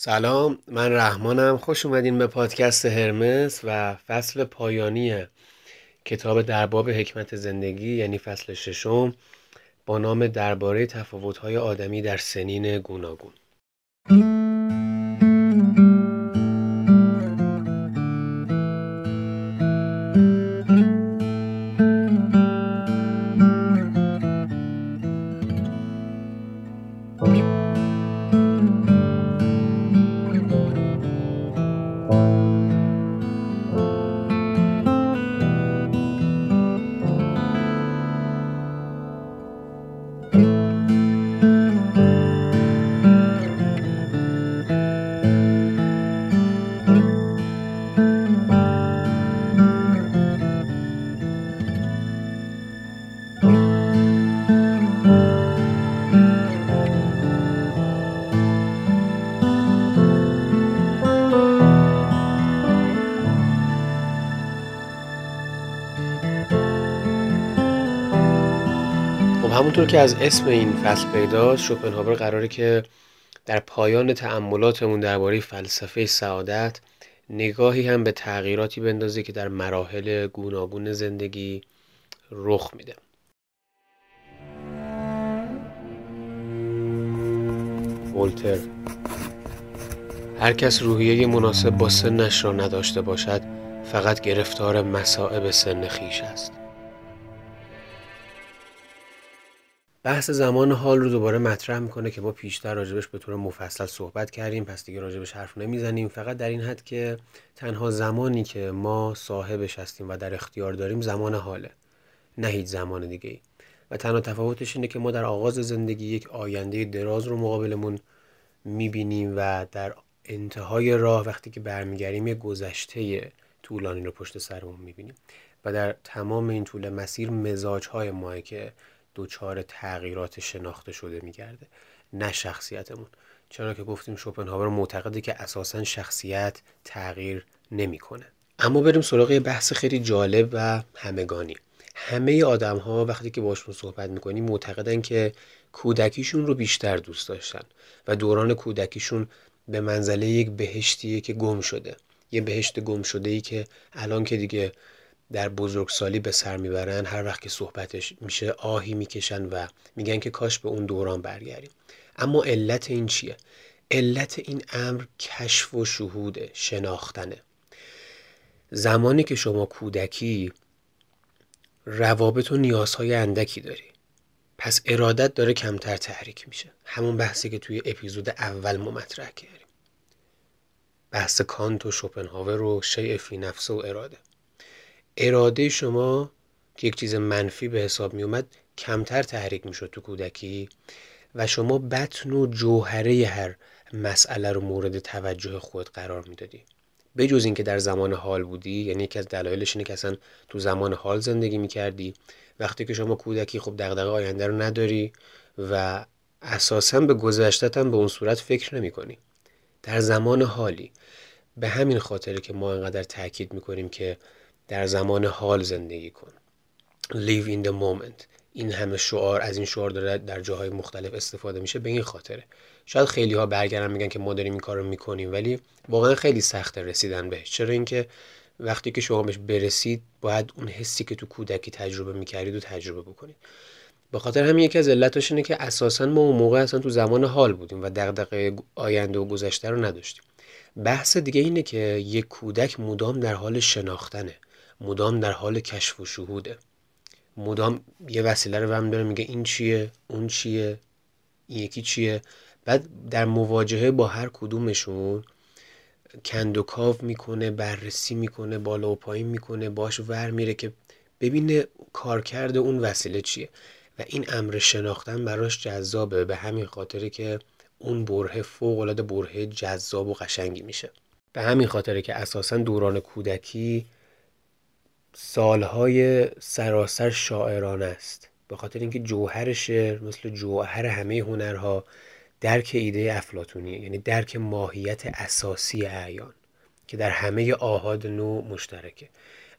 سلام من رحمانم. خوش اومدین به پادکست هرمس و فصل پایانی کتاب درباب حکمت زندگی یعنی فصل ششم با نام درباره تفاوت‌های آدمی در سنین گوناگون. که از اسم این فصل پیداست شوپنهاور قراره که در پایان تأملاتمون درباره فلسفه سعادت نگاهی هم به تغییراتی بندازه که در مراحل گوناگون زندگی رخ میده. ولتر هر کس روحیه مناسب با سنش را نداشته باشد فقط گرفتار مسائب سن خیش است. بحث زمان حال رو دوباره مطرح می‌کنه که ما پیشتر راجبش به طور مفصل صحبت کردیم پس دیگه راجبش حرف نمی‌زنیم. فقط در این حد که تنها زمانی که ما صاحبش هستیم و در اختیار داریم زمان حاله نه هیچ زمان دیگه و تنها تفاوتش اینه که ما در آغاز زندگی یک آینده دراز رو مقابلمون می‌بینیم و در انتهای راه وقتی که برمیگردیم یک گذشته طولانی رو پشت سرمون می‌بینیم. و در تمام این طول مسیر مزاج های ماه که دوچار تغییرات شناخته شده میگرده نه شخصیتمون. چرا که گفتیم شوپنهاور معتقده که اساسا شخصیت تغییر نمی‌کنه. اما بریم سراغ بحث خیلی جالب و همگانی. همه آدم ها وقتی که باشون صحبت می‌کنیم معتقدن که کودکیشون رو بیشتر دوست داشتن و دوران کودکیشون به منزله یک بهشتیه که گم شده. یه بهشت گم شده ای که الان که دیگه در بزرگسالی به سر می‌برن هر وقت که صحبتش میشه آهی می‌کشن و میگن که کاش به اون دوران برگردیم. اما علت این چیه؟ علت این امر کشف و شهود شناختنه. زمانی که شما کودکی روابط و نیازهای اندکی داری پس ارادت داره کمتر تحریک میشه. همون بحثی که توی اپیزود اول ما مطرح کردیم. بحث کانت و شوپنهاور و شیء فی نفسه و اراده. اراده شما که یک چیز منفی به حساب می اومد کمتر تحریک می شد تو کودکی و شما بطن و جوهره هر مسئله رو مورد توجه خود قرار می‌دادی بجز اینکه در زمان حال بودی یعنی یکی از دلایلش اینه که اصلا تو زمان حال زندگی می‌کردی وقتی که شما کودکی خب دغدغه آینده رو نداری و اساسا به گذشتت هم به اون صورت فکر نمی کنی. در زمان حالی به همین خاطره که ما انقدر تاکید می‌کنیم که در زمان حال زندگی کن. Live in the moment. این همه شعار از این شعار داره در جاهای مختلف استفاده میشه. به این خاطره. شاید خیلی ها برگردن میگن که ما داریم این کار رو می‌کنیم ولی واقعا خیلی سخته رسیدن بهش. چرا اینکه وقتی که شما بهش برسید باید اون حسی که تو کودکی تجربه می‌کردید و تجربه بکنید. به خاطر همین یکی از علتاش اینه که اساسا ما اون موقع اصلا تو زمان حال بودیم و دغدغه آینده و گذشته رو نداشتیم. بحث دیگه اینه که یک کودک مدام در حال شناختنه. مدام در حال کشف و شهوده. مدام یه وسیله رو هم داره میگه این چیه اون چیه این یکی چیه. بعد در مواجهه با هر کدومشون کند و کاو می‌کنه بررسی می‌کنه بالا و پایین می‌کنه باش ور میره که ببینه کارکرد اون وسیله چیه. و این امر شناختن براش جذابه به همین خاطره که اون بره فوق العاده بره جذاب و قشنگی میشه. به همین خاطره که اساسا دوران کودکی سالهای سراسر شاعرانه است. به خاطر اینکه جوهر شعر مثل جوهر همه هنرها درک ایده افلاتونیه یعنی درک ماهیت اساسی اعیان که در همه آهاد نو مشترکه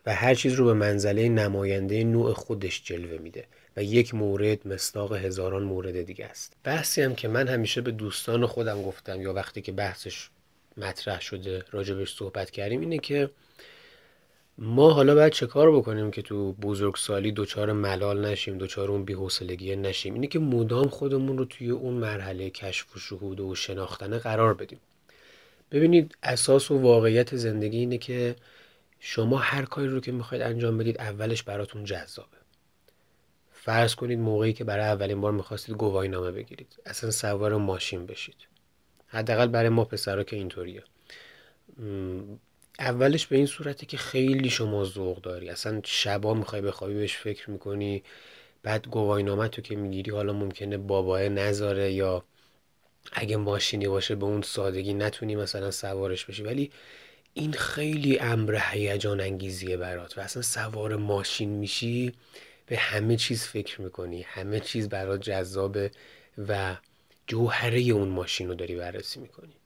و هر چیز رو به منزله نماینده نوع خودش جلوه میده و یک مورد مستاق هزاران مورد دیگه است. بحثی هم که من همیشه به دوستان خودم گفتم یا وقتی که بحثش مطرح شده راجبش صحبت کردیم اینه که ما حالا باید چه کار بکنیم که تو بزرگسالی دوچار ملال نشیم دوچار اون بی‌حوصلگی نشیم؟ اینه که مدام خودمون رو توی اون مرحله کشف و شهود و شناختنه قرار بدیم. ببینید اساس و واقعیت زندگی اینه که شما هر کاری رو که می‌خواید انجام بدید اولش براتون جذابه. فرض کنید موقعی که برای اولین بار می‌خواستید گواهی نامه بگیرید. اصلا سوار ماشین بشید. حداقل برای ما پسرا که اینطوریه. اولش به این صورته که خیلی شما ذوق داری. اصلا شبا می‌خوای بخوابی بهش فکر می‌کنی بعد گواهینامه تو که می‌گیری حالا ممکنه باباه نذاره یا اگه ماشینی باشه به اون سادگی نتونی مثلا سوارش بشی. ولی این خیلی امر هیجان انگیزیه برات و اصلا سوار ماشین میشی به همه چیز فکر می‌کنی. همه چیز برات جذابه و جوهره اون ماشین رو داری بررسی می‌کنی.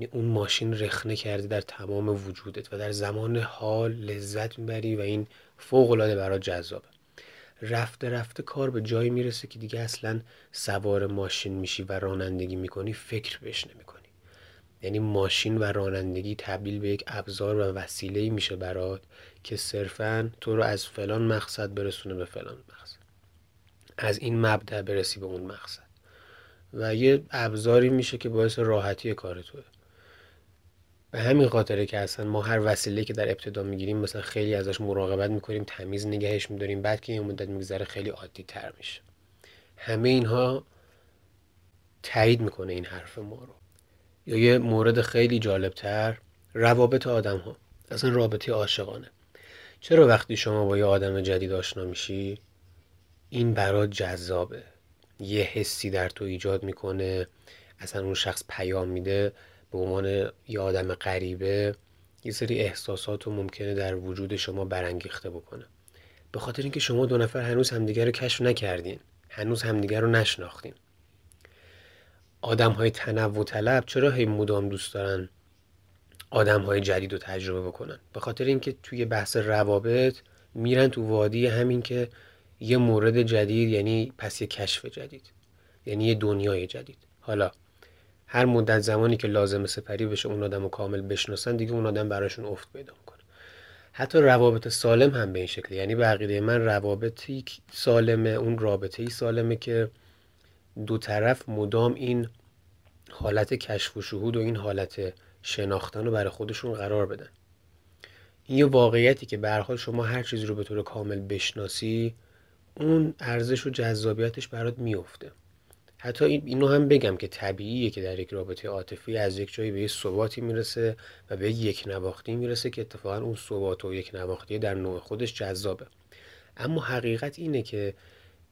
یعنی اون ماشین رخنه کرده در تمام وجودت و در زمان حال لذت می‌بری و این فوق العاده برات جذابه. رفته رفته کار به جایی می‌رسه که دیگه اصلا سوار ماشین میشی و رانندگی می‌کنی فکر بهش نمی‌کنی. یعنی ماشین و رانندگی تبدیل به یک ابزار و وسیله میشه برات که صرفا تو رو از فلان مقصد برسونه به فلان مقصد. از این مبدع برسی به اون مقصد. و یه ابزاری میشه که باعث راحتی کار توه. به همین خاطره که اصلا ما هر وسیله که در ابتدا می‌گیریم مثلا خیلی ازش مراقبت می‌کنیم تمیز نگهش میداریم بعد که یه مدت میگذره خیلی عادی تر میشه. همه اینها تایید می‌کنه این حرف ما رو. یا یه مورد خیلی جالبتر روابط آدم ها اصلا رابطه عاشقانه. چرا وقتی شما با یه آدم جدید آشنا میشی این برات جذابه؟ یه حسی در تو ایجاد می‌کنه اصلا اون شخص پیام میده به عنوان یه آدم غریبه یه سری احساسات رو ممکنه در وجود شما برانگیخته بکنه. به خاطر اینکه شما دو نفر هنوز همدیگر رو کشف نکردین هنوز همدیگر رو نشناختین. آدم های تنوع طلب چرا هی مدام دوست دارن آدم های جدید رو تجربه بکنن؟ به خاطر اینکه توی بحث روابط میرن تو وادی همین که یه مورد جدید یعنی پس یه کشف جدید یعنی یه دنیای جدید. حالا هر مدت زمانی که لازم سپری بشه اون آدم رو کامل بشناسن دیگه اون آدم براشون افت پیدا می‌کنه. حتی روابط سالم هم به این شکلی یعنی به من روابطی سالمه اون رابطه ای سالمه که دو طرف مدام این حالت کشف و شهود و این حالت شناختن رو برای خودشون قرار بدن. این یه واقعیتی که به حال شما هر چیزی رو به طور کامل بشناسی اون ارزش و جذابیتش برات میفته حتی اینو هم بگم که طبیعیه که در یک رابطه عاطفی از یک جایی به یه ثباتی می‌رسه و به یک نواختی می‌رسه که اتفاقا اون ثبات و یک نواختی در نوع خودش جذابه. اما حقیقت اینه که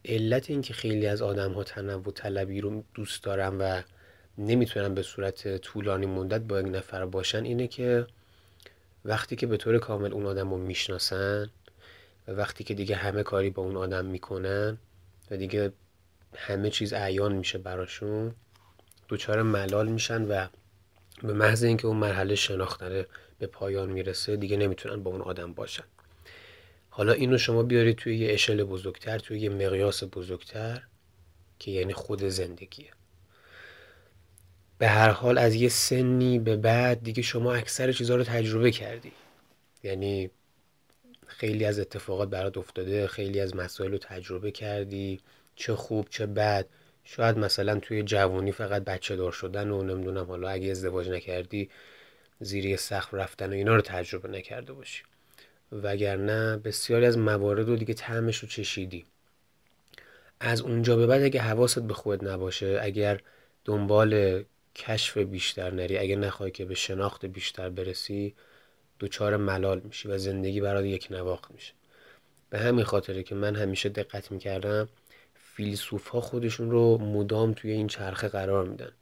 علت اینکه خیلی از آدم ها تنوع طلبی رو دوست دارن و نمی‌تونن به صورت طولانی مدت با یک نفر باشن اینه که وقتی که به طور کامل اون آدم رو می‌شناسن و وقتی که دیگه همه کاری با اون آدم می‌کنن و دیگه همه چیز اعیان میشه براشون دوچار ملال میشن و به محض اینکه اون مرحله شناختنه به پایان می‌رسه دیگه نمی‌تونن با اون آدم باشن. حالا اینو شما بیارید توی یه اشل بزرگتر توی یه مقیاس بزرگتر که یعنی خود زندگیه. به هر حال از یه سنی به بعد دیگه شما اکثر چیزها رو تجربه کردی. یعنی خیلی از اتفاقات برات افتاده خیلی از مسائل رو تجربه کردی. چه خوب چه بد. شاید مثلا توی جوانی فقط بچه دار شدن و نمی‌دونم حالا اگه ازدواج نکردی زیری سخت رفتن و اینا رو تجربه نکرده باشی. وگرنه بسیاری از موارد رو دیگه تعمش رو چشیدی. از اونجا به بعد اگه حواست به خود نباشه اگر دنبال کشف بیشتر نری اگه نخوای که به شناخت بیشتر برسی دوچار ملال میشی و زندگی برات یک نواخت میشه. به همین خاطره که من همیشه دقت می‌کردم فیلسوف خودشون رو مدام توی این چرخه قرار میدن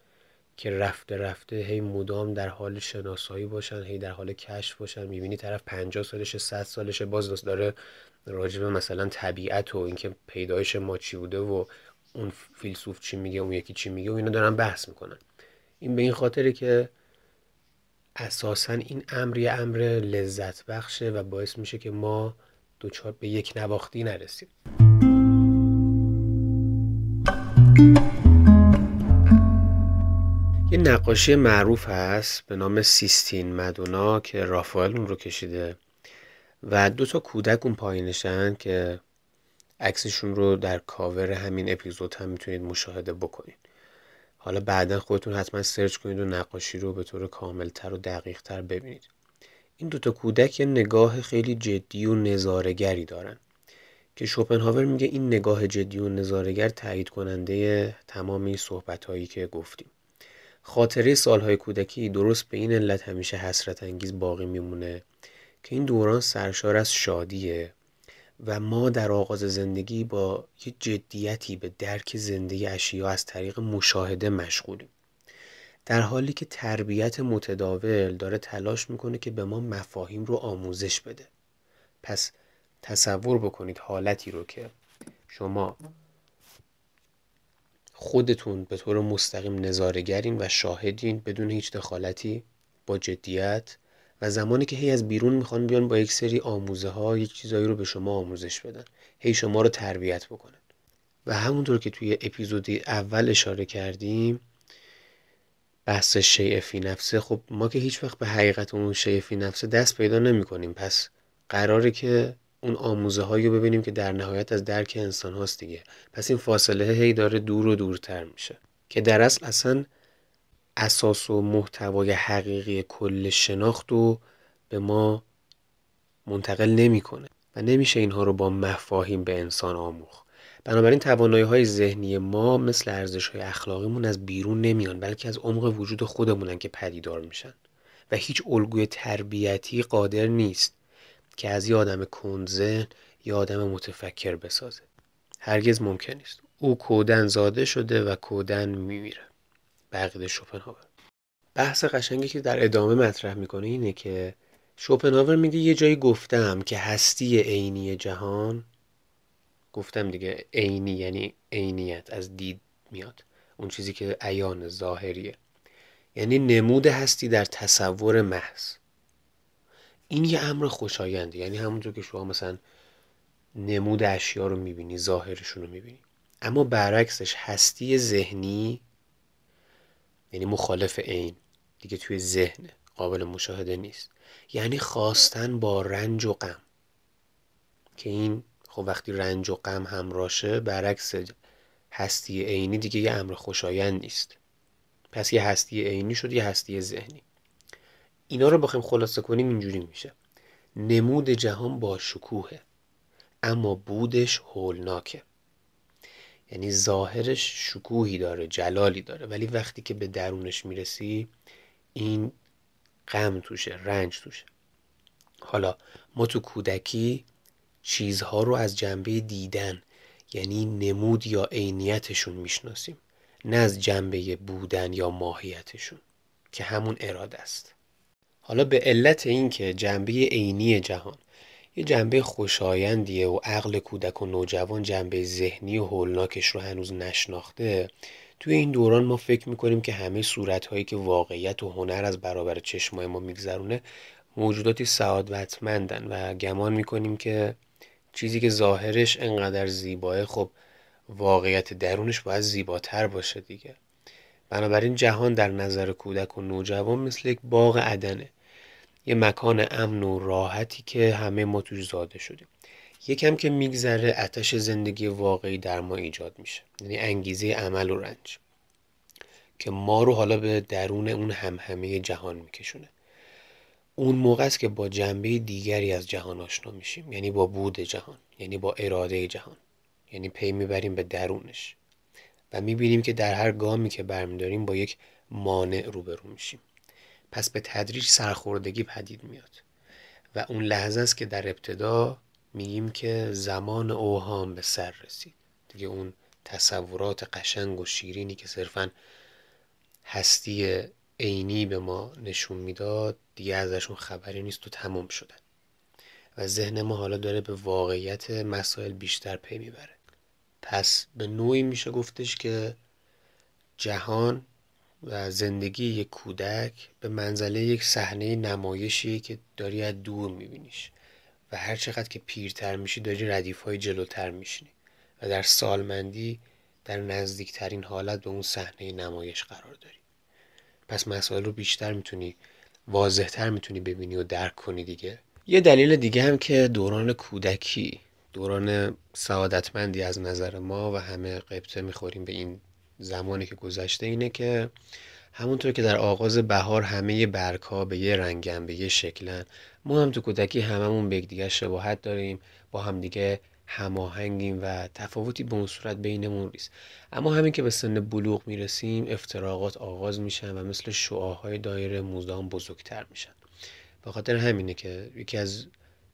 که رفته رفته هی مدام در حال شناسایی باشن هی در حال کشف باشن. می‌بینی طرف 50 سالشه 100 سالشه باز داره راجب مثلا طبیعت و اینکه پیدایش ما چی بوده و اون فیلسوف چی میگه اون یکی چی میگه و اینا دارن بحث می‌کنن. این به این خاطره که اساسا این امر یه امر لذت بخشه و باعث میشه که ما دوچار به یک نواختی نرسیم. یه نقاشی معروف هست به نام سیستین مدونا که رافائل اون رو کشیده و دو تا کودک اون پایینشن که عکسشون رو در کاور همین اپیزود هم می‌تونید مشاهده بکنید. حالا بعدا خودتون حتما سرچ کنید و نقاشی رو به طور کاملتر و دقیقتر ببینید. این دوتا کودک یه نگاه خیلی جدی و نظارگری دارن. که شوپنهاور میگه این نگاه جدی و نظارگر تایید کننده تمام این صحبت هایی که گفتیم. خاطره سالهای کودکی درست به این علت همیشه حسرت انگیز باقی میمونه که این دوران سرشار از شادیه و ما در آغاز زندگی با یه جدیتی به درک زندگی اشیا از طریق مشاهده مشغولیم. در حالی که تربیت متداول داره تلاش می‌کنه که به ما مفاهیم رو آموزش بده. پس تصور بکنید حالتی رو که شما خودتون به طور مستقیم نظارگرین و شاهدین بدون هیچ دخالتی با جدیت و زمانی که هی از بیرون می‌خوان بیان با یک سری آموزه ها یک چیزایی رو به شما آموزش بدن. هی شما رو تربیت بکنن. و همونطور که توی اپیزودی اول اشاره کردیم بحث شیء فی نفسه خب ما که هیچ وقت به حقیقت اون شیء فی نفسه دست پیدا نمی کنیم پس قراره که اون آموزه هایی رو ببینیم که در نهایت از درک انسان هاست دیگه. پس این فاصله هی داره دور و دورتر میشه. که در اصل اصلا اساس و محتوای حقیقی کل شناخت رو به ما منتقل نمی‌کنه و نمیشه اینها رو با مفاهیم به انسان آموخ بنابراین توانایی های ذهنی ما مثل ارزش های اخلاقیمون از بیرون نمیان بلکه از عمق وجود خودمونن که پدیدار میشن. و هیچ الگوی تربیتی قادر نیست که از یه آدم کنزه یا آدم متفکر بسازه. هرگز ممکن نیست. او کودن زاده شده و کودن میمیره. بقید شوپنهاور. بحث قشنگی که در ادامه مطرح می‌کنه اینه که شوپنهاور میگه یه جایی گفتم که هستی عینی جهان گفتم دیگه عینی یعنی عینیت از دید میاد. اون چیزی که عیان ظاهریه. یعنی نمود هستی در تصور محض. این یه امر خوشاینده. یعنی همونطور که شما مثلا نمود اشیا رو می‌بینی ظاهرشون رو می‌بینی. اما برعکسش هستی ذهنی یعنی مخالف عین دیگه توی ذهن قابل مشاهده نیست. یعنی خواستن با رنج و غم. که این خب وقتی رنج و غم همراشه برعکس هستی عینی دیگه یه امر خوشایند نیست. پس یه هستی عینی شد یه هستی ذهنی. اینا رو بخوایم خلاصه کنیم اینجوری میشه. نمود جهان با شکوهه اما بودش هولناکه. یعنی ظاهرش شکوهی داره جلالی داره. ولی وقتی که به درونش می‌رسی این غم توشه رنج توشه. حالا ما تو کودکی چیزها رو از جنبه دیدن یعنی نمود یا عینیتشون می‌شناسیم. نه از جنبه بودن یا ماهیتشون که همون اراده است. حالا به علت اینکه جنبه عینی جهان یه جنبه خوشایندیه و عقل کودک و نوجوان جنبه ذهنی و هولناکش رو هنوز نشناخته توی این دوران ما فکر می‌کنیم که همه صورتهایی که واقعیت و هنر از برابر چشمای ما میگذرونه موجوداتی سعادتمندن و گمان می‌کنیم که چیزی که ظاهرش انقدر زیباه خب واقعیت درونش باید زیباتر باشه دیگه. بنابراین جهان در نظر کودک و نوجوان مثل یک باغ عدنه. یه مکان امن و راحتی که همه ما توش زاده شدیم. یکم که میگذره اتش زندگی واقعی در ما ایجاد میشه. یعنی انگیزه عمل و رنج. که ما رو حالا به درون اون همهمه جهان میکشونه. اون موقع است که با جنبه دیگری از جهان آشنا میشیم. یعنی با بود جهان. یعنی با اراده جهان. یعنی پی می‌بریم به درونش. و می‌بینیم که در هر گامی که برمیداریم با یک مانع روبرو میشیم. پس به تدریج سرخوردگی پدید میاد. و اون لحظه است که در ابتدا میگیم که زمان اوهام به سر رسید. دیگه اون تصورات قشنگ و شیرینی که صرفا هستی عینی به ما نشون می‌داد دیگه ازشون خبری نیست و تمام شدن. و ذهن ما حالا داره به واقعیت مسائل بیشتر پی می‌بره. پس به نوعی میشه گفتش که جهان و زندگی یک کودک به منزله یک صحنه نمایشی که داری از دور میبینیش و هر چقدر که پیرتر میشی داری ردیف های جلوتر میشینی و در سالمندی در نزدیکترین حالت به اون صحنه نمایش قرار داری. پس مسائل رو بیشتر می‌تونی واضحتر می‌تونی ببینی و درک کنی دیگه. یه دلیل دیگه هم که دوران کودکی دوران سعادتمندی از نظر ما و همه قبطه می‌خوریم به این زمانی که گذشته اینه که همونطور که در آغاز بهار همه برگ ها به یه رنگن به یه شکلن ما هم تو کودکی هممون به دیگه شباهت داریم با هم دیگه هماهنگیم و تفاوتی به اون صورت بینمون نیست. اما همین که به سن بلوغ می‌رسیم افتراقات آغاز میشن و مثل شعاهای دایره مدام بزرگتر میشن. به خاطر همینه که یکی از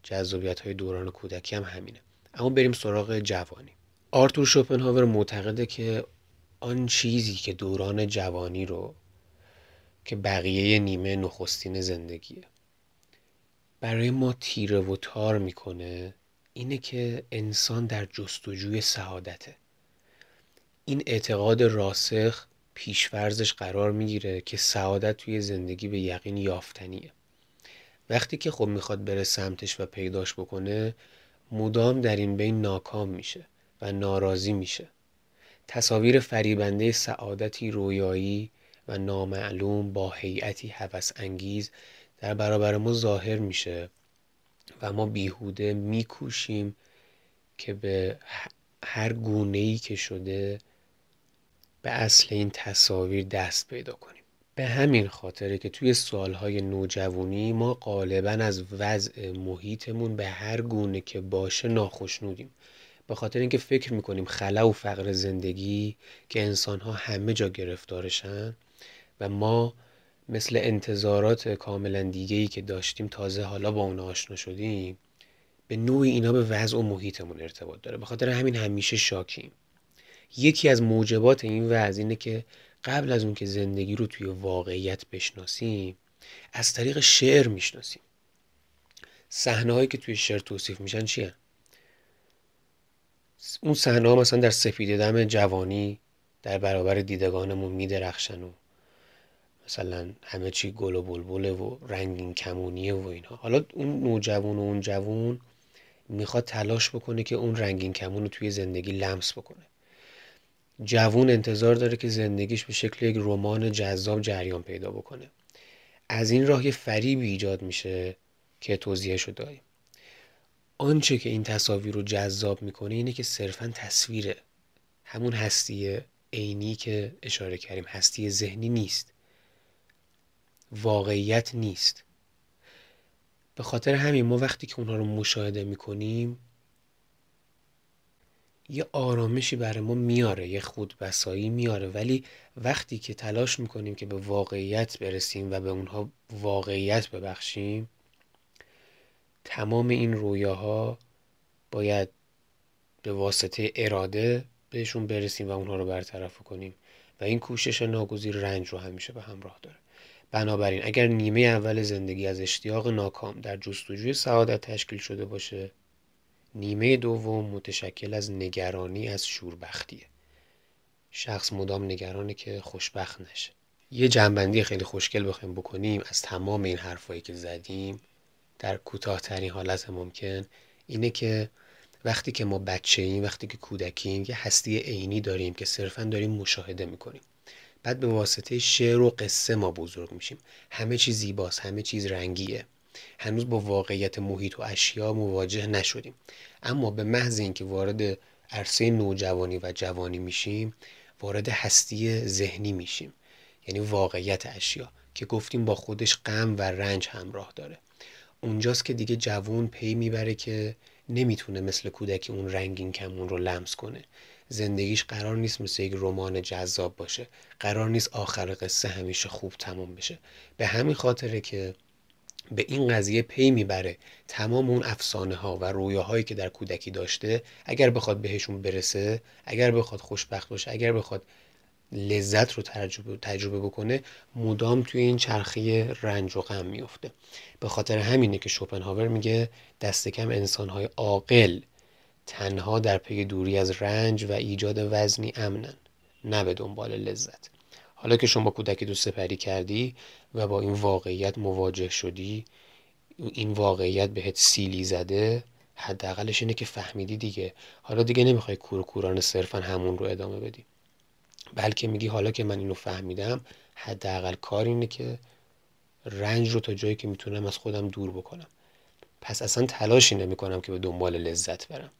جذابیت های دوران کودکی هم همینه. اما بریم سراغ جوانی. آرتور شوپنهاور معتقده که آن چیزی که دوران جوانی رو که بقیه نیمه نخستین زندگیه. برای ما تیره و تار می‌کنه اینه که انسان در جستجوی سعادته. این اعتقاد راسخ پیشورزش قرار می‌گیره که سعادت توی زندگی به یقین یافتنیه. وقتی که خب می‌خواد بره سمتش و پیداش بکنه مدام در این بین ناکام میشه و ناراضی میشه. تصاویر فریبنده سعادتی رویایی و نامعلوم با هیئتی هوس انگیز در برابر ما ظاهر میشه و ما بیهوده میکوشیم که به هر گونه ای که شده به اصل این تصاویر دست پیدا کنیم. به همین خاطره که توی سالهای نوجوانی ما غالبا از وضع محیطمون به هر گونه که باشه ناخشنودیم. به خاطر اینکه فکر می‌کنیم خلا و فقر زندگی که انسانها همه جا گرفتارشن و ما مثل انتظارات کاملا دیگه ای که داشتیم تازه حالا با اون آشنا شدیم به نوعی اینا به وضع و محیطمون ارتباط داره. به خاطر همین همیشه شاکیم. یکی از موجبات این وضع اینه که قبل از اون که زندگی رو توی واقعیت بشناسیم از طریق شعر می‌شناسیم. صحنه هایی که توی شعر توصیف میشن چیه؟ اون صحنه ها مثلا در سفید دم جوانی در برابر دیدگانمون میدرخشن و مثلا همه چی گل و بلبله و رنگین کمونیه و اینها. حالا اون نوجوان و اون جوون می‌خواد تلاش بکنه که اون رنگین کمون رو توی زندگی لمس بکنه. جوون انتظار داره که زندگیش به شکل یک رمان جذاب جریان پیدا بکنه. از این راه یه فریبی ایجاد میشه که توضیحش رو داریم. آنچه که این تصاویر رو جذاب می‌کنه اینه که صرفا تصویره همون هستی عینی که اشاره کردیم. هستی ذهنی نیست. واقعیت نیست. به خاطر همین ما وقتی که اونها رو مشاهده می‌کنیم یه آرامشی برای ما میاره یه خودبسایی میاره. ولی وقتی که تلاش می‌کنیم که به واقعیت برسیم و به اونها واقعیت ببخشیم تمام این رویاها باید به واسطه اراده بهشون برسیم و اونها رو برطرف کنیم. و این کوشش ناگزیر رنج رو همیشه به همراه داره. بنابراین اگر نیمه اول زندگی از اشتیاق ناکام در جستجوی سعادت تشکیل شده باشه نیمه دوم متشکل از نگرانی از شوربختیه. شخص مدام نگرانه که خوشبخت نشه. یه جنبندی خیلی خوشگل بخوایم بکنیم از تمام این حرفایی که زدیم در کوتاهترین حالت ممکن اینه که وقتی که ما بچه ایم وقتی که کودکیم یه هستی عینی داریم که صرفا داریم مشاهده می‌کنیم. بعد به واسطه شعر و قصه ما بزرگ میشیم. همه چیز زیباست همه چیز رنگیه. هنوز با واقعیت محیط و اشیا مواجه نشدیم. اما به محض اینکه وارد عرصه نوجوانی و جوانی میشیم وارد هستی ذهنی میشیم. یعنی واقعیت اشیا که گفتیم با خودش غم و رنج همراه داره. اونجاست که دیگه جوون پی می‌بره که نمی‌تونه مثل کودکی اون رنگین کمون رو لمس کنه. زندگیش قرار نیست مثل یک رمان جذاب باشه. قرار نیست آخر قصه همیشه خوب تمام بشه. به همین خاطره که به این قضیه پی می‌بره تمام اون افسانه ها و رویاهایی که در کودکی داشته اگر بخواد بهشون برسه اگر بخواد خوشبخت باشه اگر بخواد لذت رو تجربه, بکنه مدام توی این چرخی رنج و غم میفته به خاطر همینه که شوپنهاور میگه دست کم انسانهای عاقل تنها در پی دوری از رنج و ایجاد وزنی امنن نه به دنبال لذت. حالا که شما کودکی تو سپری کردی و با این واقعیت مواجه شدی این واقعیت بهت سیلی زده حداقلش اینه که فهمیدی دیگه. حالا دیگه نمی‌خوای کور کورانه صرفا همون رو ادامه بدی. بلکه میگی حالا که من اینو فهمیدم حداقل کار اینه که رنج رو تا جایی که می‌تونم از خودم دور بکنم. پس اصلا تلاشی نمی کنم که به دنبال لذت برم.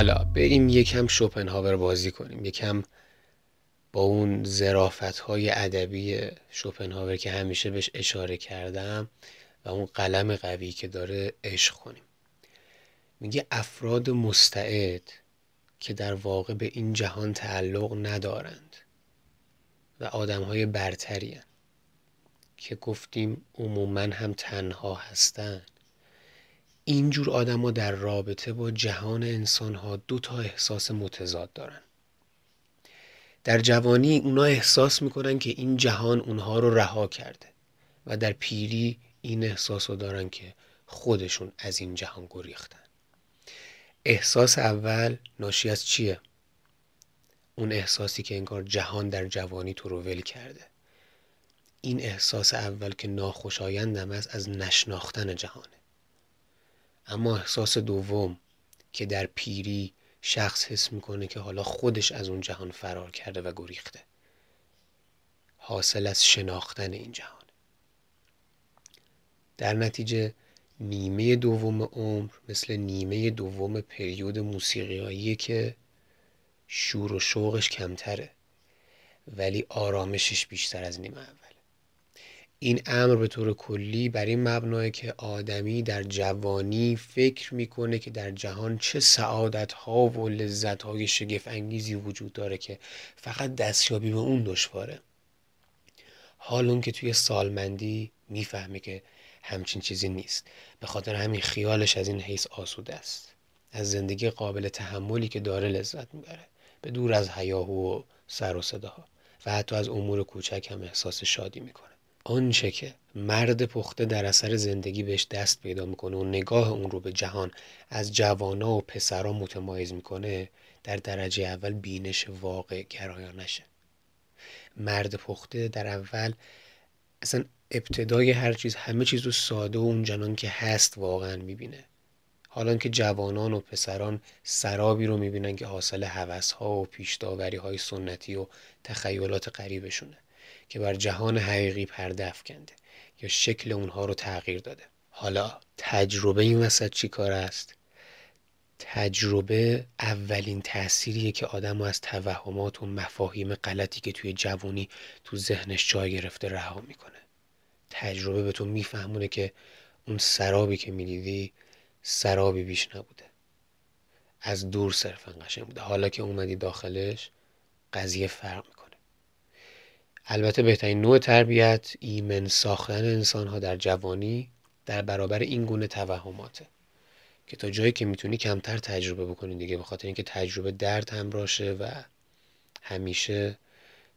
حالا بریم یکم شوپنهاور بازی کنیم یکم با اون زرافت های ادبی شوپنهاور که همیشه بهش اشاره کردم و اون قلم قوی که داره عشق کنیم. میگه افراد مستعد که در واقع به این جهان تعلق ندارند و آدم های برتری که گفتیم عموما هم تنها هستند. اینجور آدما در رابطه با جهان انسان ها دو تا احساس متضاد دارن. در جوانی اونا احساس می‌کنن که این جهان اونها رو رها کرده و در پیری این احساس رو دارن که خودشون از این جهان گریختن. احساس اول ناشی از چیه؟ اون احساسی که انگار جهان در جوانی تو رو ول کرده. این احساس اول که ناخوشایندم است از نشناختن جهانه. اما احساس دوم که در پیری شخص حس می‌کنه که حالا خودش از اون جهان فرار کرده و گریخته. حاصل از شناختن این جهان. در نتیجه نیمه دوم عمر مثل نیمه دوم پریود موسیقیایی که شور و شوقش کمتره ولی آرامشش بیشتر از نیمه این امر به طور کلی بر این مبناه که آدمی در جوانی فکر می‌کنه که در جهان چه سعادت ها و لذت های شگف انگیزی وجود داره که فقط دستیابی به اون دشواره. حال اون که توی سالمندی می‌فهمه که همچین چیزی نیست. به خاطر همین خیالش از این حیث آسوده است. از زندگی قابل تحملی که داره لذت می‌بره. به دور از هیاهو و سر و صداها. و حتی از امور کوچک هم احساس شادی می‌کنه. آنچه که مرد پخته در اثر زندگی بهش دست پیدا می‌کنه و نگاه اون رو به جهان از جوانا و پسرا متمایز می‌کنه در درجه اول بینش واقع گرایانشه مرد پخته در اول اصلا ابتدای هر چیز همه چیز رو ساده و اون جنان که هست واقعا می‌بینه. حالا که جوانان و پسران سرابی رو می‌بینن که حاصل حوث ها و پیشداوری های سنتی و تخیلات قریبشونه که بر جهان حقیقی پرده افکنده یا شکل اونها رو تغییر داده. حالا تجربه این وسط چی کار است؟ تجربه اولین تأثیریه که آدم از توهمات و مفاهیم غلطی که توی جوانی تو ذهنش جای گرفته رها می‌کنه. تجربه به تو میفهمونه که اون سرابی که می‌دیدی سرابی بیش نبوده. از دور صرفا قشنگ بوده. حالا که اومدی داخلش قضیه فرق می‌کنه. البته بهترین نوع تربیت ایمن ساختن انسان ها در جوانی در برابر این گونه توهماته که تا جایی که می‌تونی کمتر تجربه بکنی دیگه به خاطر اینکه تجربه درد همراشه و همیشه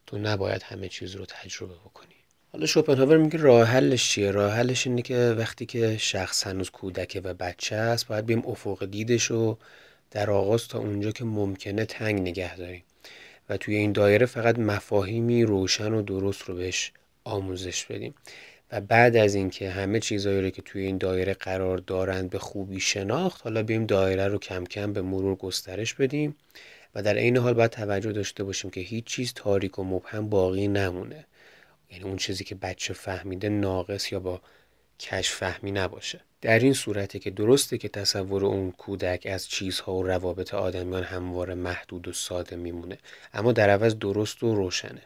تو نباید همه چیز رو تجربه بکنی. حالا شوپنهاور میگه راه حلش چیه؟ راه حلش اینه که وقتی که شخص هنوز کودکه و بچه است باید بیم افق دیدش رو در آغاز تا اونجا که ممکنه تنگ نگه داریم. و توی این دایره فقط مفاهیمی روشن و درست رو بهش آموزش بدیم. و بعد از اینکه همه چیزهایی رو که توی این دایره قرار دارند به خوبی شناخت حالا بیم دایره رو کم کم به مرور گسترش بدیم و در عین حال باید توجه داشته باشیم که هیچ چیز تاریک و مبهم باقی نمونه. یعنی اون چیزی که بچه فهمیده ناقص یا با کش فهمی نباشه. در این صورته که درسته که تصور اون کودک از چیزها و روابط آدمیان همواره محدود و ساده میمونه اما در عوض درست و روشنه.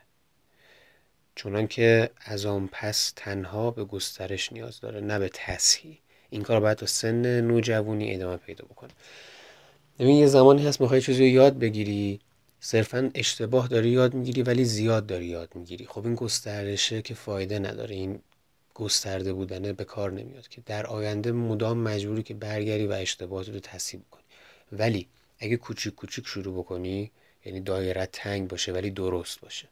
چونان که از آن پس تنها به گسترش نیاز داره نه به تصحیح. این کار باید تا سن نوجوانی ادامه پیدا بکنه. ببین یه زمانی هست می‌خوای چیزی رو یاد بگیری صرفا اشتباه داری یاد می‌گیری ولی زیاد داری یاد می‌گیری. خب این گسترشه که فایده نداره. این گسترده بودنه به کار نمیاد که در آینده مدام مجبوری که برگری و اشتباهات رو تصحیح بکنی ولی اگه کوچیک کوچیک شروع بکنی یعنی دایره تنگ باشه ولی درست باشه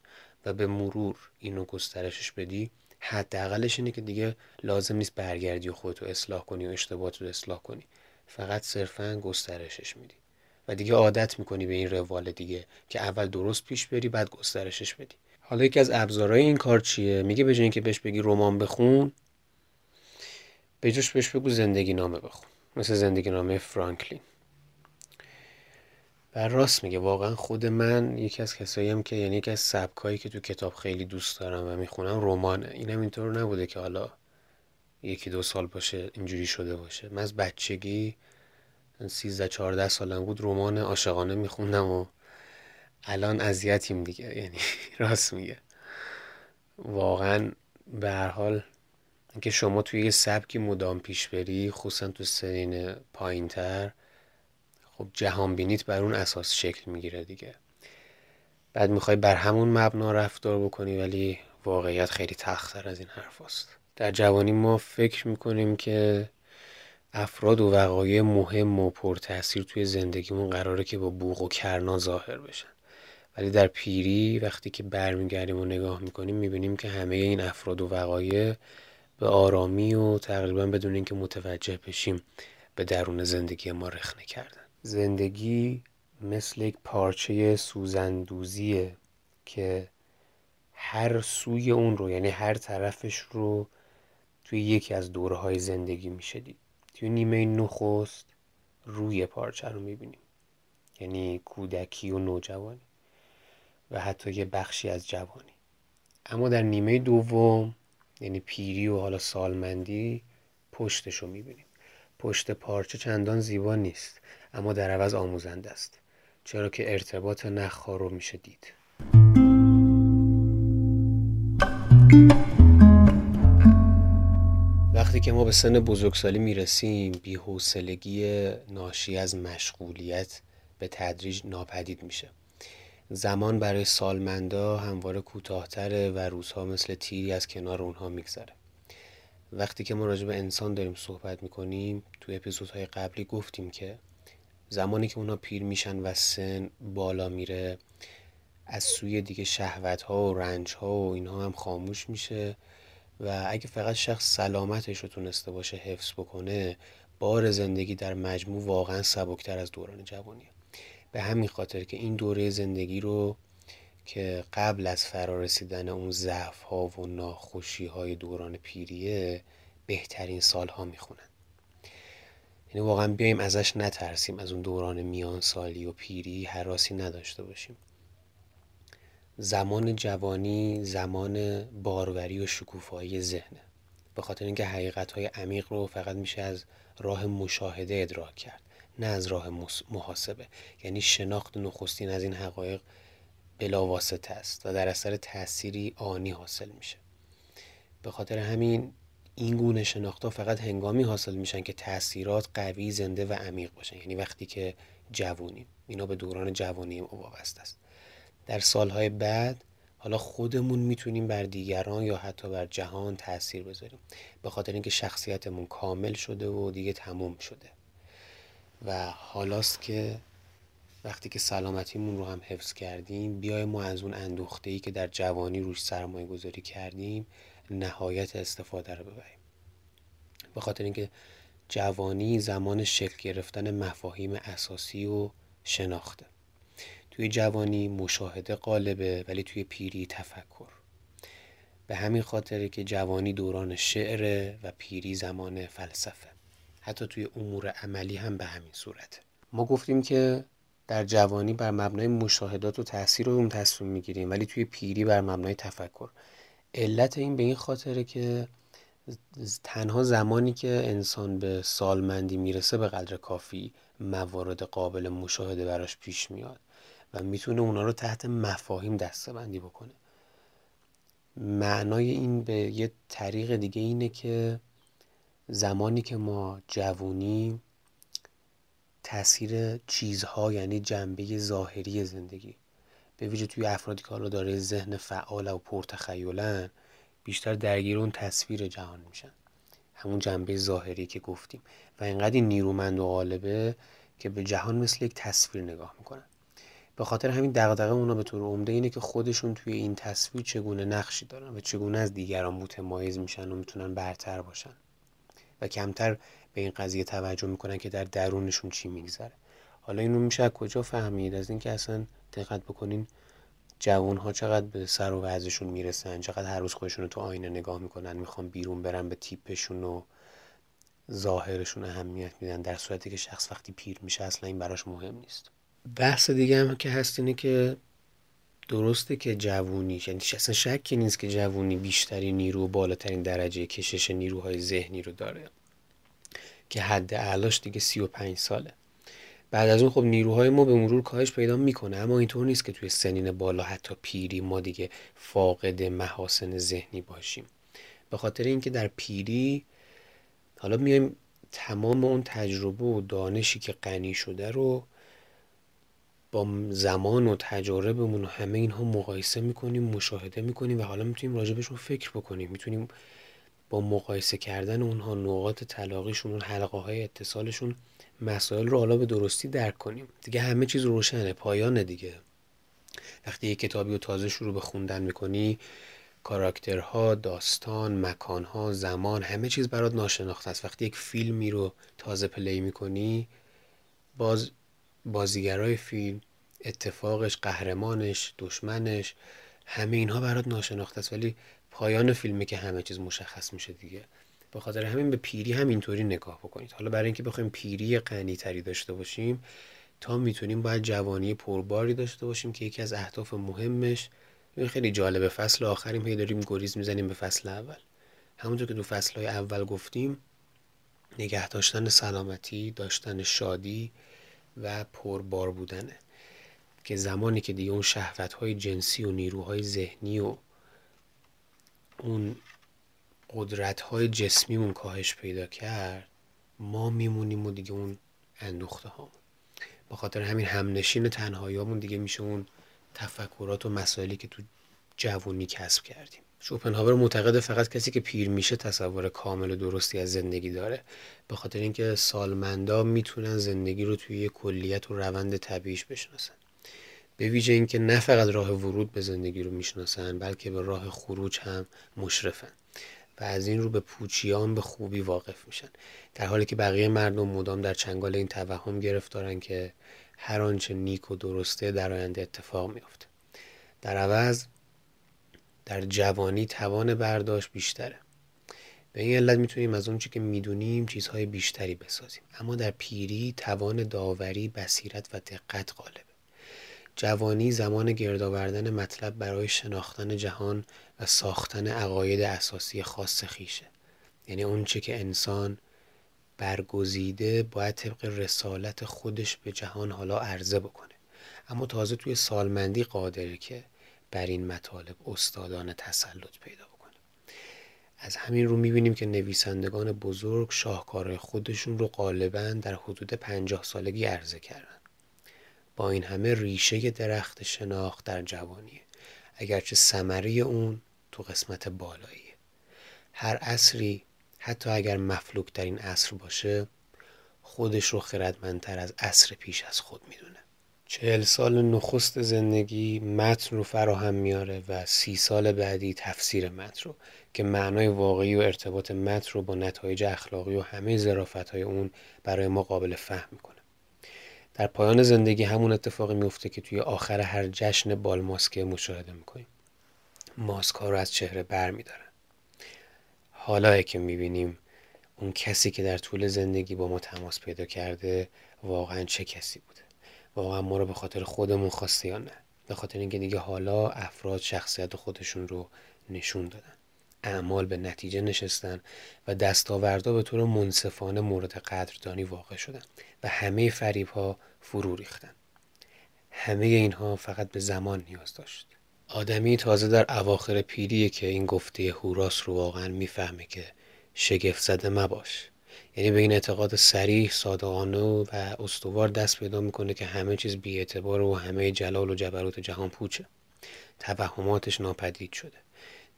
و به مرور اینو گسترشش بدی حداقلش اینه که دیگه لازم نیست برگردی و خودتو اصلاح کنی و اشتباهات رو اصلاح کنی. فقط صرفا گسترشش میدی. و دیگه عادت می‌کنی به این روال دیگه که اول درست پیش بری بعد گسترشش بدی. حالا یکی از ابزارهای این کار چیه؟ میگه به که بهش بگی رمان بخون به جوش بهش بگو زندگی نامه بخون. مثل زندگی نامه فرانکلین. و راست میگه واقعا خود من یکی از کسایی که یعنی یکی از سبکایی که تو کتاب خیلی دوست دارم و می‌خونم رمانه. اینم اینطور نبوده که حالا یکی دو سال باشه اینجوری شده باشه. من از بچگی سیزده چهارده سالم بود رمان عاشقانه میخوندم و الان اذیتیم دیگه. یعنی راست میگه. واقعا به هر حال اینکه شما توی یه سبکی مدام پیش بری خصوصا تو سنین پایین تر خب جهان بینیت بر اون اساس شکل می‌گیره دیگه. بعد می‌خوای بر همون مبنا رفتار بکنی ولی واقعیت خیلی تختر از این حرف است. در جوانی ما فکر می‌کنیم که افراد و وقایع مهم و پرتاثیر توی زندگیمون قراره که با بوغ و کرنا ظاهر بشن. ولی در پیری وقتی که برمیگردیم و نگاه می‌کنیم می‌بینیم که همه این افراد و وقایع به آرامی و تقریبا بدون اینکه متوجه بشیم به درون زندگی ما رخنه کردن. زندگی مثل یک پارچه سوزندوزیه که هر سوی اون رو یعنی هر طرفش رو توی یکی از دوره های زندگی میشه دید. توی نیمه نخست روی پارچه رو می‌بینیم. یعنی کودکی و نوجوانی. و حتی یه بخشی از جوانی. اما در نیمه دوم یعنی پیری و حالا سالمندی پشتش رو می‌بینیم. پشت پارچه چندان زیبا نیست اما در عوض آموزنده است. چرا که ارتباط نخها رو میشه دید. وقتی که ما به سن بزرگسالی می‌رسیم بیحوصلگی ناشی از مشغولیت به تدریج ناپدید میشه. زمان برای سالمندا همواره کوتاهتره و روزها مثل تیری از کنار اونها میگذره. وقتی که ما راجع به انسان داریم صحبت می‌کنیم تو اپیزودهای قبلی گفتیم که زمانی که اونا پیر میشن و سن بالا میره از سوی دیگه شهوت ها و رنج ها و اینها هم خاموش میشه و اگه فقط شخص سلامتش رو تونسته باشه حفظ بکنه بار زندگی در مجموع واقعا سبکتر از دوران جوانیه. به همین خاطر که این دوره زندگی رو که قبل از فرارسیدن اون ضعف ها و ناخوشی های دوران پیریه بهترین سال ها می‌خونن. یعنی واقعا بیایم ازش نترسیم از اون دوران میان سالی و پیری حراسی نداشته باشیم. زمان جوانی زمان باروری و شکوفایی ذهنه. به خاطر اینکه حقیقت های عمیق رو فقط میشه از راه مشاهده ادراک کرد. نه از راه محاسبه. یعنی شناخت نخستین از این حقایق بلا واسطه است و در اثر تأثیری آنی حاصل میشه. به خاطر همین این گونه شناخت فقط هنگامی حاصل میشن که تاثیرات قوی زنده و عمیق باشن. یعنی وقتی که جوونیم. اینا به دوران جوانی وابسته است. در سالهای بعد حالا خودمون می‌تونیم بر دیگران یا حتی بر جهان تاثیر بذاریم. به خاطر اینکه شخصیتمون کامل شده و دیگه تموم شده. و حالاست که وقتی که سلامتیمون رو هم حفظ کردیم بیای ما از اون اندوخته ای که در جوانی روش سرمایه گذاری کردیم نهایت استفاده رو ببریم. به خاطر اینکه جوانی زمان شکل گرفتن مفاهیم اساسی و شناخته. توی جوانی مشاهده قالبه ولی توی پیری تفکر. به همین خاطره که جوانی دوران شعره و پیری زمان فلسفه. حتی توی امور عملی هم به همین صورته ما گفتیم که در جوانی بر مبنای مشاهدات و تاثیر اون تصمیم می‌گیریم ولی توی پیری بر مبنای تفکر. علت این به این خاطره که تنها زمانی که انسان به سالمندی می‌رسه به قدر کافی موارد قابل مشاهده براش پیش میاد و می‌تونه اونا رو تحت مفاهیم دسته بندی بکنه. معنای این به یه طریق دیگه اینه که زمانی که ما جوونیم تاثیر چیزها یعنی جنبه ظاهری زندگی. به ویژه توی افرادی که حالا داره ذهن فعال و پرتخیلن بیشتر درگیر اون تصویر جهان میشن. همون جنبه ظاهری که گفتیم. و اینقدر این نیرومند و غالبه که به جهان مثل یک تصویر نگاه می‌کنن. به خاطر همین دغدغه اونا به طور عمده اینه که خودشون توی این تصویر چگونه نقشی دارن و چگونه از دیگران متمایز میشن و می‌تونن برتر باشن. و کمتر به این قضیه توجه می‌کنن که در درونشون چی میگذره. حالا اینو میشه کجا فهمید؟ از اینکه اصلا دقت بکنین جوون ها چقدر به سر و وضعشون می‌رسن؟ چقدر هر روز خودشون رو تو آینه نگاه می‌کنن می‌خوان بیرون برن به تیپشون و ظاهرشون اهمیت میدن در صورتی که شخص وقتی پیر میشه اصلا این براش مهم نیست. بحث دیگه هم که هست اینه که درسته که جوونی یعنی اصلا شکی نیست که جوونی بیشتری نیرو و بالاترین درجه کشش نیروهای ذهنی رو داره. که حد اعلاش دیگه سی و پنج ساله. بعد از اون خب نیروهای ما به مرور کاهش پیدا می‌کنه اما اینطور نیست که توی سنین بالا حتی پیری ما دیگه فاقد محاسن ذهنی باشیم. به خاطر اینکه در پیری حالا میایم تمام اون تجربه و دانشی که غنی شده رو با زمان و تجاربمون و همه اینها مقایسه می‌کنیم مشاهده می‌کنیم و حالا می‌تونیم راجبشون فکر بکنیم. می‌تونیم با مقایسه کردن اونها نقاط طلاقیشون اون حلقه های اتصالشون مسائل رو حالا به درستی درک کنیم. دیگه همه چیز روشنه پایانه دیگه. وقتی یک کتابی رو تازه شروع به خوندن می‌کنی کاراکترها، داستان، مکانها، زمان همه چیز برات ناشناخته است. وقتی یک فیلمی رو تازه پلی می‌کنی باز بازیگرای فیلم اتفاقش قهرمانش دشمنش همه اینها برات ناشناخته است. ولی پایان فیلمی که همه چیز مشخص میشه دیگه. به خاطر همین به پیری هم اینطوری نگاه بکنید. حالا برای اینکه بخوایم پیری غنی تری داشته باشیم تا می‌تونیم باید جوانی پرباری داشته باشیم که یکی از اهداف مهمش. این خیلی جالبه فصل آخریم هی داریم گریز می‌زنیم به فصل اول. همونطور که دو فصل های اول گفتیم نگه داشتن سلامتی داشتن شادی و پربار بودنه. که زمانی که دیگه اون شهوت های جنسی و نیروهای ذهنی و اون قدرت های جسمیمون کاهش پیدا کرد ما میمونیم و دیگه اون اندوخته هامون به خاطر همین همنشین تنهاییامون دیگه میشه اون تفکرات و مسائلی که تو جوونی کسب کردیم. شوپنهاور معتقده فقط کسی که پیر میشه تصور کامل و درستی از زندگی داره. به خاطر اینکه سالمندا می‌تونن زندگی رو توی کلیت و روند طبیعیش بشناسن. به ویژه اینکه نه فقط راه ورود به زندگی رو می‌شناسن بلکه به راه خروج هم مشرفن و از این رو به پوچیان به خوبی واقف میشن. در حالی که بقیه مردم مدام در چنگال این توهم گرفتارن که هر آنچه نیک و درسته در آینده اتفاق میافته. در عوض در جوانی توان برداشت بیشتره. به این علت می‌تونیم از اون که می‌دونیم چیزهای بیشتری بسازیم. اما در پیری توان داوری بصیرت و دقت غالبه. جوانی زمان گرد آوردن مطلب برای شناختن جهان و ساختن عقاید اساسی خاص خیشه یعنی اونچه که انسان برگزیده باید طبق رسالت خودش به جهان حالا عرضه بکنه. اما تازه توی سالمندی قادره که بر این مطالب استادان تسلط پیدا بکنه. از همین رو می‌بینیم که نویسندگان بزرگ شاهکارهای خودشون رو غالبا در حدود پنجاه سالگی عرضه کردن. با این همه ریشه درخت شناخت در جوانیه. اگرچه ثمره اون تو قسمت بالاییه. هر عصری حتی اگر مفلوک در این عصر باشه خودش رو خردمندتر از عصر پیش از خود می‌دونه. چهل سال نخست زندگی متن رو فراهم میاره و سی سال بعدی تفسیر متن رو که معنای واقعی و ارتباط متن رو با نتایج اخلاقی و همه ظرافت های اون برای ما قابل فهم می‌کنه. در پایان زندگی همون اتفاقی میفته که توی آخر هر جشن بال ماسکه مشاهده می‌کنیم. ماسک ها رو از چهره بر میدارن. حالا که می‌بینیم اون کسی که در طول زندگی با ما تماس پیدا کرده واقعا چه کسی بوده؟ واقعا ما رو به خاطر خودمون خواسته یا نه؟ به خاطر اینکه دیگه حالا افراد شخصیت خودشون رو نشون دادن. اعمال به نتیجه نشستن و دستاوردها به طور منصفانه مورد قدردانی واقع شدن و همه فریب ها فرو ریختن. همه اینها فقط به زمان نیاز داشت. آدمی تازه در اواخر پیریه که این گفته هوراس رو واقعا می‌فهمه که شگفت زده مباش. یعنی به این اعتقاد سریح صادقانه و استوار دست پیدا می‌کنه که همه چیز اعتبار و همه جلال و جبروت جهان پوچه. توهماتش ناپدید شده.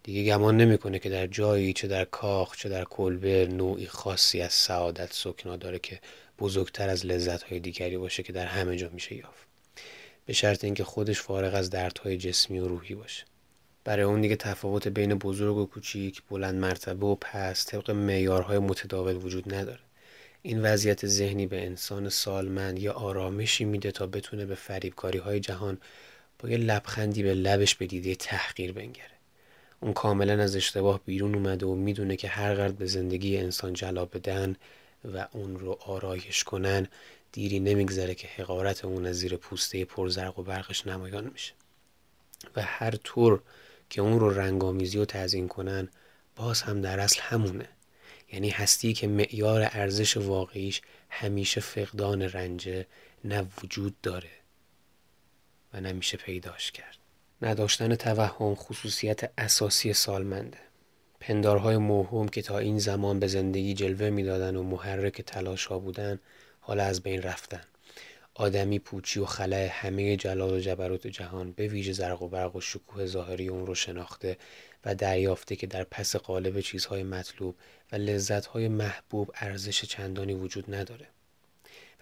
دیگه گمان نمی‌کنه که در جایی چه در کاخ چه در کلبه نوعی خاصی از سعادت سکنا داره که بزرگتر از لذت های دیگری باشه که در همه جا میشه یافت. به شرط اینکه خودش فارغ از دردهای جسمی و روحی باشه. برای اون دیگه تفاوت بین بزرگ و کوچیک بلند مرتبه و پس طبق معیارهای متداول وجود نداره. این وضعیت ذهنی به انسان سالمند یا آرامشی میده تا بتونه به فریبکاری های جهان با یه لبخندی به لبش به دیده تحقیر بنگره. اون کاملا از اشتباه بیرون اومده و می‌دونه که هر قدر به زندگی انسان جلا بدن و اون رو آرایش کنن دیری نمیگذره که حقارت اون از زیر پوسته پرزرق و برقش نمایان میشه و هر طور که اون رو رنگامیزی و تزین کنن باز هم در اصل همونه. یعنی هستی که معیار ارزش واقعیش همیشه فقدان رنجه نه وجود داره و نمیشه پیداش کرد. نداشتن توهم خصوصیت اساسی سالمنده. پندارهای موهوم که تا این زمان به زندگی جلوه می‌دادن و محرک تلاش ها بودن حالا از بین رفتن. آدمی پوچی و خلع همه جلال و جبروت جهان به ویژه زرق و برق و شکوه ظاهری اون رو شناخته و دریافته که در پس قالب چیزهای مطلوب و لذتهای محبوب ارزش چندانی وجود نداره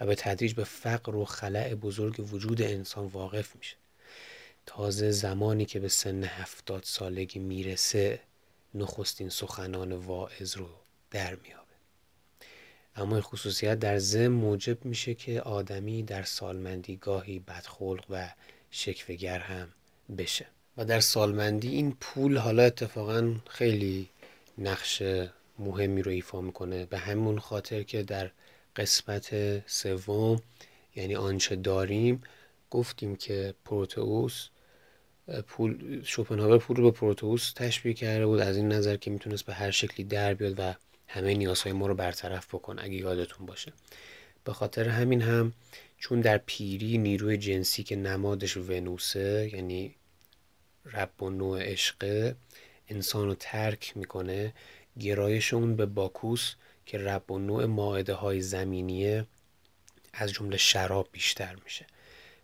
و به تدریج به فقر و خلع بزرگ وجود انسان واقف میشه. تازه زمانی که به سن هفتاد سالگی می‌رسه نخستین سخنان واعظ رو در میابه. اما این خصوصیت در ضمن موجب میشه که آدمی در سالمندی گاهی بدخلق و شکفگر هم بشه. و در سالمندی این پول حالا اتفاقا خیلی نقش مهمی رو ایفا می‌کنه. به همون خاطر که در قسمت سوم یعنی آنچه داریم گفتیم که پروتئوس پول شوپنهاور پول رو به پروتئوس تشبیه کرده بود. از این نظر که می‌تونست به هر شکلی در بیاد و همه نیازهای ما رو برطرف بکنه اگه یادتون باشه. به خاطر همین هم چون در پیری نیروی جنسی که نمادش ونوسه یعنی رب و نوع عشقه انسان رو ترک می‌کنه گرایش اون به باکوس که رب و نوع ماعده های زمینیه از جمله شراب بیشتر میشه.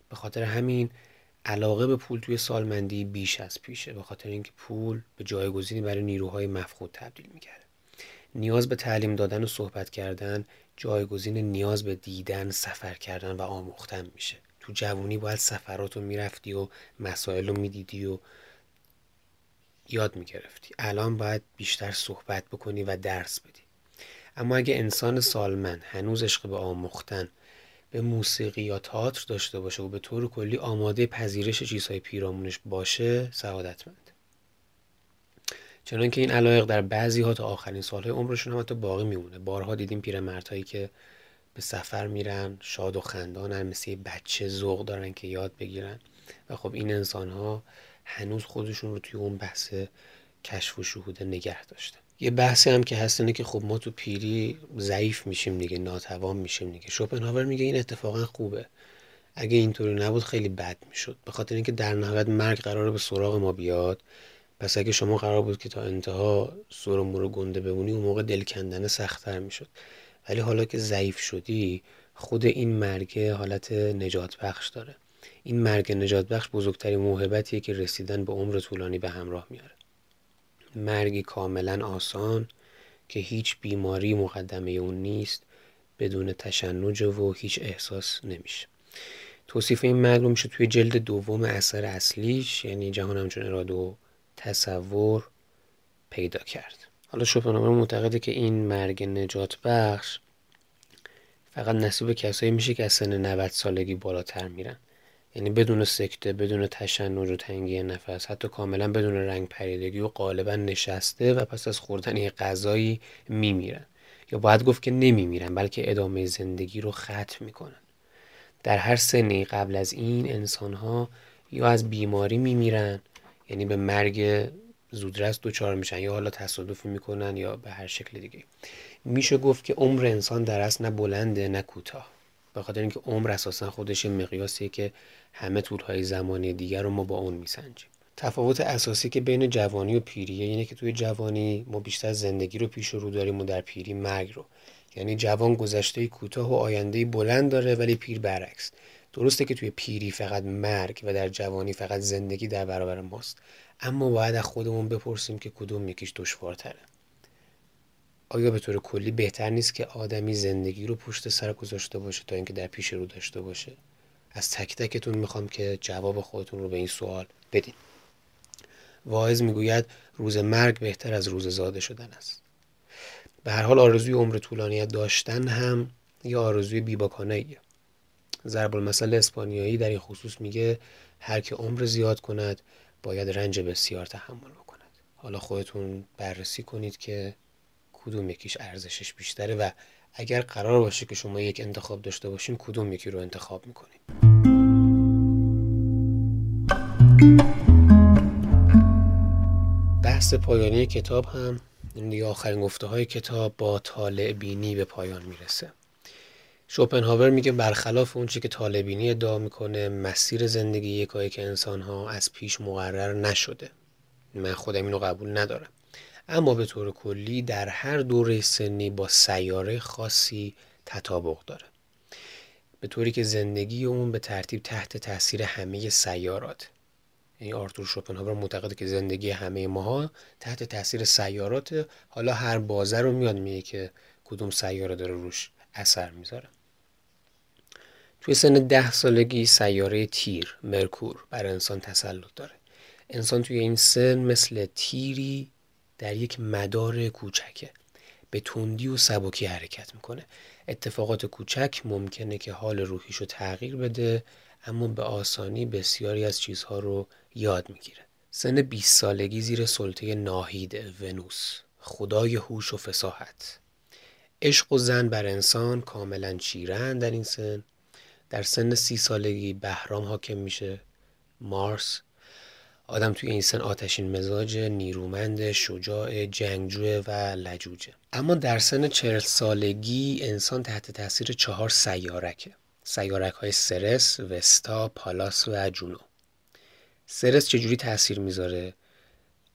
به خاطر همین علاقه به پول توی سالمندی بیش از پیشه به خاطر اینکه پول به جایگزینی برای نیروهای مفقود تبدیل می‌کرده. نیاز به تعلیم دادن و صحبت کردن جایگزین نیاز به دیدن سفر کردن و آموختن میشه. تو جوونی باید سفرات رو می‌رفتی و مسائل رو می‌دیدی و یاد می‌گرفتی. الان باید بیشتر صحبت بکنی و درس بدی. اما اگه انسان سالمند هنوز عشق به آموختن به موسیقی یا تئاتر داشته باشه و به طور کلی آماده پذیرش چیزهای پیرامونش باشه سعادتمند. چنانکه این علایق در بعضی ها تا آخرین سالهای عمرشون هم حتی باقی میمونه. بارها دیدیم پیرمردهایی که به سفر میرن شاد و خندانن مثل بچه ذوق دارن که یاد بگیرن. و خب این انسان ها هنوز خودشون رو توی اون بحث کشف و شهوده نگه داشتن. یه بحثی هم که هست اینه که خب ما تو پیری ضعیف میشیم دیگه ناتوان میشیم دیگه. شوپنهاور میگه این اتفاقا خوبه. اگه اینطوری نبود خیلی بد می‌شد. به خاطر اینکه در نهایت مرگ قراره به سراغ ما بیاد. پس اگه شما قرار بود که تا انتها سر و رو گنده بمونی اون موقع دل کندن سختتر می‌شد. ولی حالا که ضعیف شدی خود این مرگ حالت نجات بخش داره. این مرگ نجات بخش بزرگترین موهبتیه که رسیدن به عمر طولانی به همراه میاره. مرگی کاملا آسان که هیچ بیماری مقدمه اون نیست بدون تشنج و هیچ احساس نمیشه. توصیف این رو میشه توی جلد دوم اثر اصلیش یعنی جهان همچون اراده و تصور پیدا کرد. حالا شوپنهاور معتقده که این مرگ نجات بخش فقط نصیب کسایی میشه که از سن 90 سالگی بالاتر میرن. یعنی بدون سکته بدون تشنج و تنگی نفس حتی کاملا بدون رنگ پریدگی و غالبا نشسته و پس از خوردن یه غذایی میمیرن. یا باید گفت که نمیمیرن بلکه ادامه زندگی رو ختم می‌کنن. در هر سنی قبل از این انسان ها یا از بیماری میمیرن یعنی به مرگ زودرس دوچار میشن یا حالا تصادف می‌کنن یا به هر شکل دیگه. میشه گفت که عمر انسان در اصل نه بلنده نه کوتاه. به خاطر اینکه عمر اساسا خودش مقیاسیه که همه طولهای زمانی دیگر رو ما با اون میسنجیم. تفاوت اساسی که بین جوانی و پیریه اینه که توی جوانی ما بیشتر زندگی رو پیش رو داریم و در پیری مرگ رو. یعنی جوان گذشته کوتاه و آینده بلند داره ولی پیر برعکس. درسته که توی پیری فقط مرگ و در جوانی فقط زندگی در برابر ماست. اما باید از خودمون بپرسیم که کدوم یکیش دشوارتره. آیا به طور کلی بهتر نیست که آدمی زندگی رو پشت سر گذاشته باشه تا اینکه در پیش رو داشته باشه؟ از تک تکتون می‌خوام که جواب خودتون رو به این سوال بدین. واعظ می‌گوید روز مرگ بهتر از روز زاده شدن است. به هر حال آرزوی عمر طولانیت داشتن هم یه آرزوی بیباکانه ایه ضرب المثل اسپانیایی در این خصوص میگه هر که عمر زیاد کند باید رنج بسیار تحمل بکند. حالا خودتون بررسی کنید که کدوم یکیش ارزشش بیشتره و اگر قرار باشه که شما یک انتخاب داشته باشین کدوم یکی رو انتخاب می‌کنید بحث پایانی کتاب هم این دیگه آخرین گفته های کتاب با طالع بینی به پایان می‌رسه. شوپنهاور میگه برخلاف اون چی که طالبینی ادعا می‌کنه مسیر زندگی یکایی که انسان ها از پیش مقرر نشده. من خودم اینو قبول ندارم. اما به طور کلی در هر دوره سنی با سیاره خاصی تطابق داره. به طوری که زندگی اون به ترتیب تحت تاثیر همه سیارات. یعنی آرتور شوپنهاور معتقده که زندگی همه ماها تحت تاثیر سیارات حالا هر بازه رو میاد میگه که کدوم سیاره داره روش اثر می‌ذاره. توی سن ده سالگی سیاره تیر مرکور بر انسان تسلط داره. انسان توی این سن مثل تیری در یک مدار کوچکه. به تندی و سبکی حرکت می‌کنه. اتفاقات کوچک ممکنه که حال روحیش رو تغییر بده اما به آسانی بسیاری از چیزها رو یاد می‌گیره. سن 20 سالگی زیر سلطه ناهید ونوس. خدای هوش و فساحت. عشق و زن بر انسان کاملا چیرن در این سن. در سن سی سالگی بهرام حاکم میشه. مارس آدم توی این سن آتشین مزاج نیرومند شجاع جنگجو و لجوجه. اما در سن چهل سالگی انسان تحت تاثیر چهار سیارکه. سیارک های سرس، وستا، پالاس و جونو. سرس چجوری تاثیر می‌ذاره؟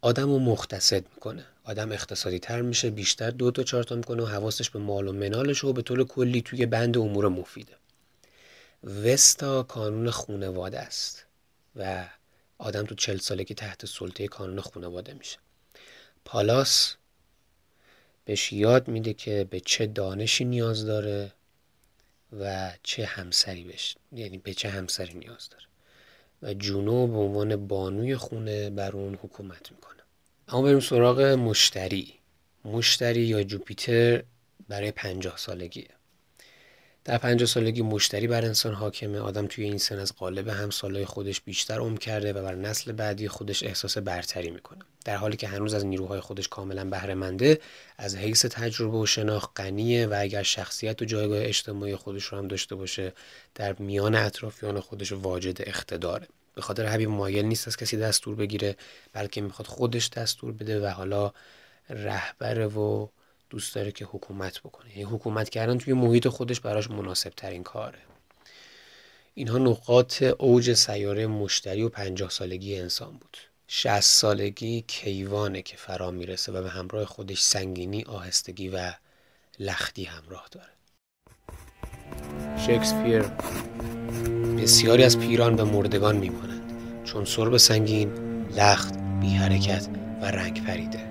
آدم رو مختصد می‌کنه. آدم اقتصادی تر میشه بیشتر دو تا چهار تا می‌کنه و حواسش به مال و منالش و به طور کلی توی بند امور مفیده. وستا کانون خونواده است و آدم تو چل سالگی تحت سلطه کانون خونواده میشه. پالاس بهش یاد میده که به چه دانشی نیاز داره و چه همسری بش یعنی به چه همسری نیاز داره. و جونو به عنوان بانوی خونه بر اون حکومت می‌کنه. اما بریم سراغ مشتری. مشتری یا جوپیتر برای پنجاه سالگیه. در پنجاه سالگی مشتری بر انسان حاکمه. آدم توی این سن از قالب همسالای خودش بیشتر عمر کرده و بر نسل بعدی خودش احساس برتری می‌کنه. در حالی که هنوز از نیروهای خودش کاملا بهره از حیث تجربه و شناخت غنیه و اگر شخصیت و جایگاه اجتماعی خودش رو هم داشته باشه در میان اطرافیان خودش واجد اقتداره. به خاطر همین مایل نیست از کسی دستور بگیره بلکه می‌خواد خودش دستور بده و حالا رهبر و دوست داره که حکومت بکنه. یعنی حکومت کردن توی محیط خودش براش مناسب ترین کاره. اینها نقاط اوج سیاره مشتری و پنجاه سالگی انسان بود. شست سالگی کیوانه که فرا می‌رسه و به همراه خودش سنگینی آهستگی و لختی همراه داره. شکسپیر بسیاری از پیران به مردگان میمانند. چون سرب سنگین لخت بی حرکت و رنگ پریده.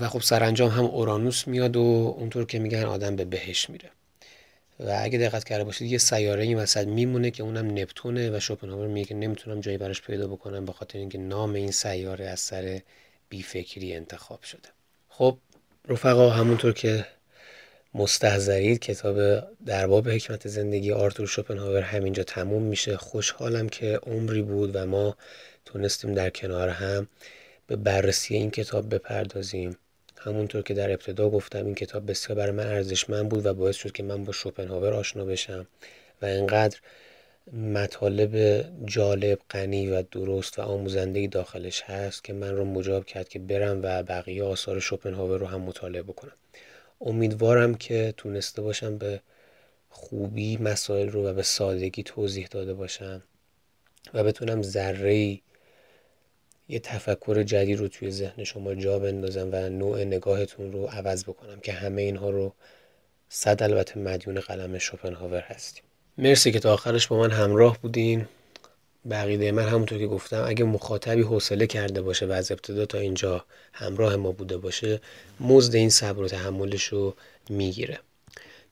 و خب سرانجام هم اورانوس میاد و اونطور که میگن آدم به بهش میره. و اگه دقت کرده باشید یه سیاره این وسط میمونه که اونم نپتونه و شوپنهاور میگه که نمی‌تونم جایی براش پیدا بکنم به خاطر اینکه نام این سیاره از سر بیفکری انتخاب شده. خب رفقا همونطور که مستحضرید کتاب درباب حکمت زندگی آرتور شوپنهاور همینجا تموم میشه. خوشحالم که عمری بود و ما تونستیم در کنار هم به بررسی این کتاب بپردازیم. همونطور که در ابتدا گفتم این کتاب بسیار برای من ارزشمند بود و باعث شد که من با شوپنهاور آشنا بشم و انقدر مطالب جالب غنی و درست و آموزنده داخلش هست که من رو مجاب کرد که برم و بقیه آثار شوپنهاور رو هم مطالعه بکنم. امیدوارم که تونسته باشم به خوبی مسائل رو و به سادگی توضیح داده باشم و بتونم ذره یه تفکر جدید رو توی ذهن شما جا بندازم و نوع نگاهتون رو عوض بکنم که همه اینها رو صد البته مدیون قلم شوپنهاور هستیم. مرسی که تا آخرش با من همراه بودین. بقیده من همونطور که گفتم اگه مخاطبی حوصله کرده باشه و از ابتدا تا اینجا همراه ما بوده باشه مزد این صبر و تحملش رو می‌گیره.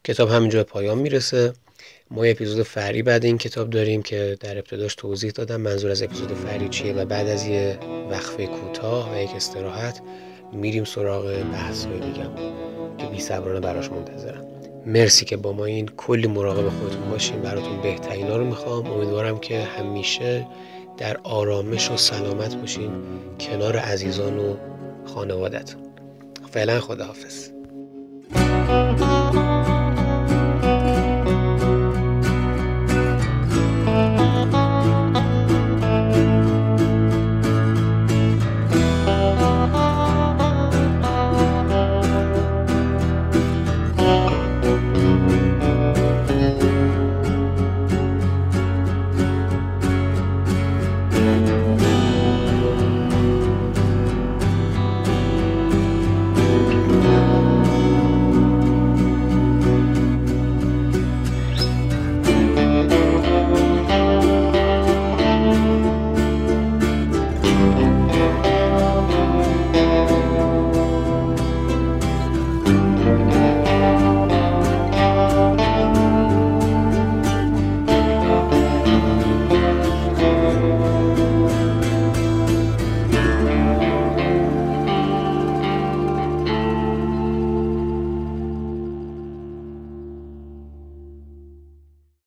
کتاب همینجا به پایان می‌رسه. ما اپیزود فری بعد این کتاب داریم که در ابتداش توضیح دادم منظور از اپیزود فری چیه و بعد از یه وقفه کوتاه و یک استراحت میریم سراغ بحث بگم که بی صبرانه براش منتظرم. مرسی که با ما این کلی مراقب خودتون باشین. براتون بهترین رو می‌خوام. امیدوارم که همیشه در آرامش و سلامت باشین کنار عزیزان و خانوادتون. فعلا خداحافظ.